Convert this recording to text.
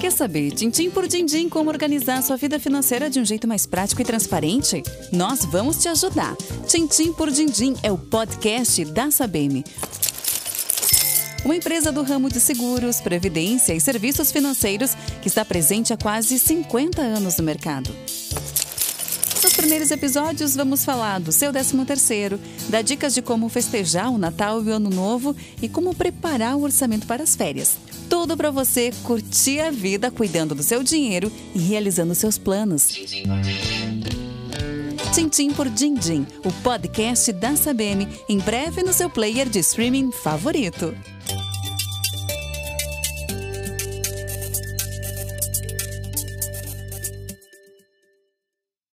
Quer saber, tintim por dindim, como organizar sua vida financeira de um jeito mais prático e transparente? Nós vamos te ajudar. Tintim por dindim é o podcast da Sabem. Uma empresa do ramo de seguros, previdência e serviços financeiros que está presente há quase 50 anos no mercado. Nos primeiros episódios, vamos falar do seu 13 terceiro, dar dicas de como festejar o Natal e o Ano Novo e como preparar o orçamento para as férias. Tudo para você curtir a vida cuidando do seu dinheiro e realizando seus planos. Tintim por Dindim, o podcast da Sabem, em breve no seu player de streaming favorito.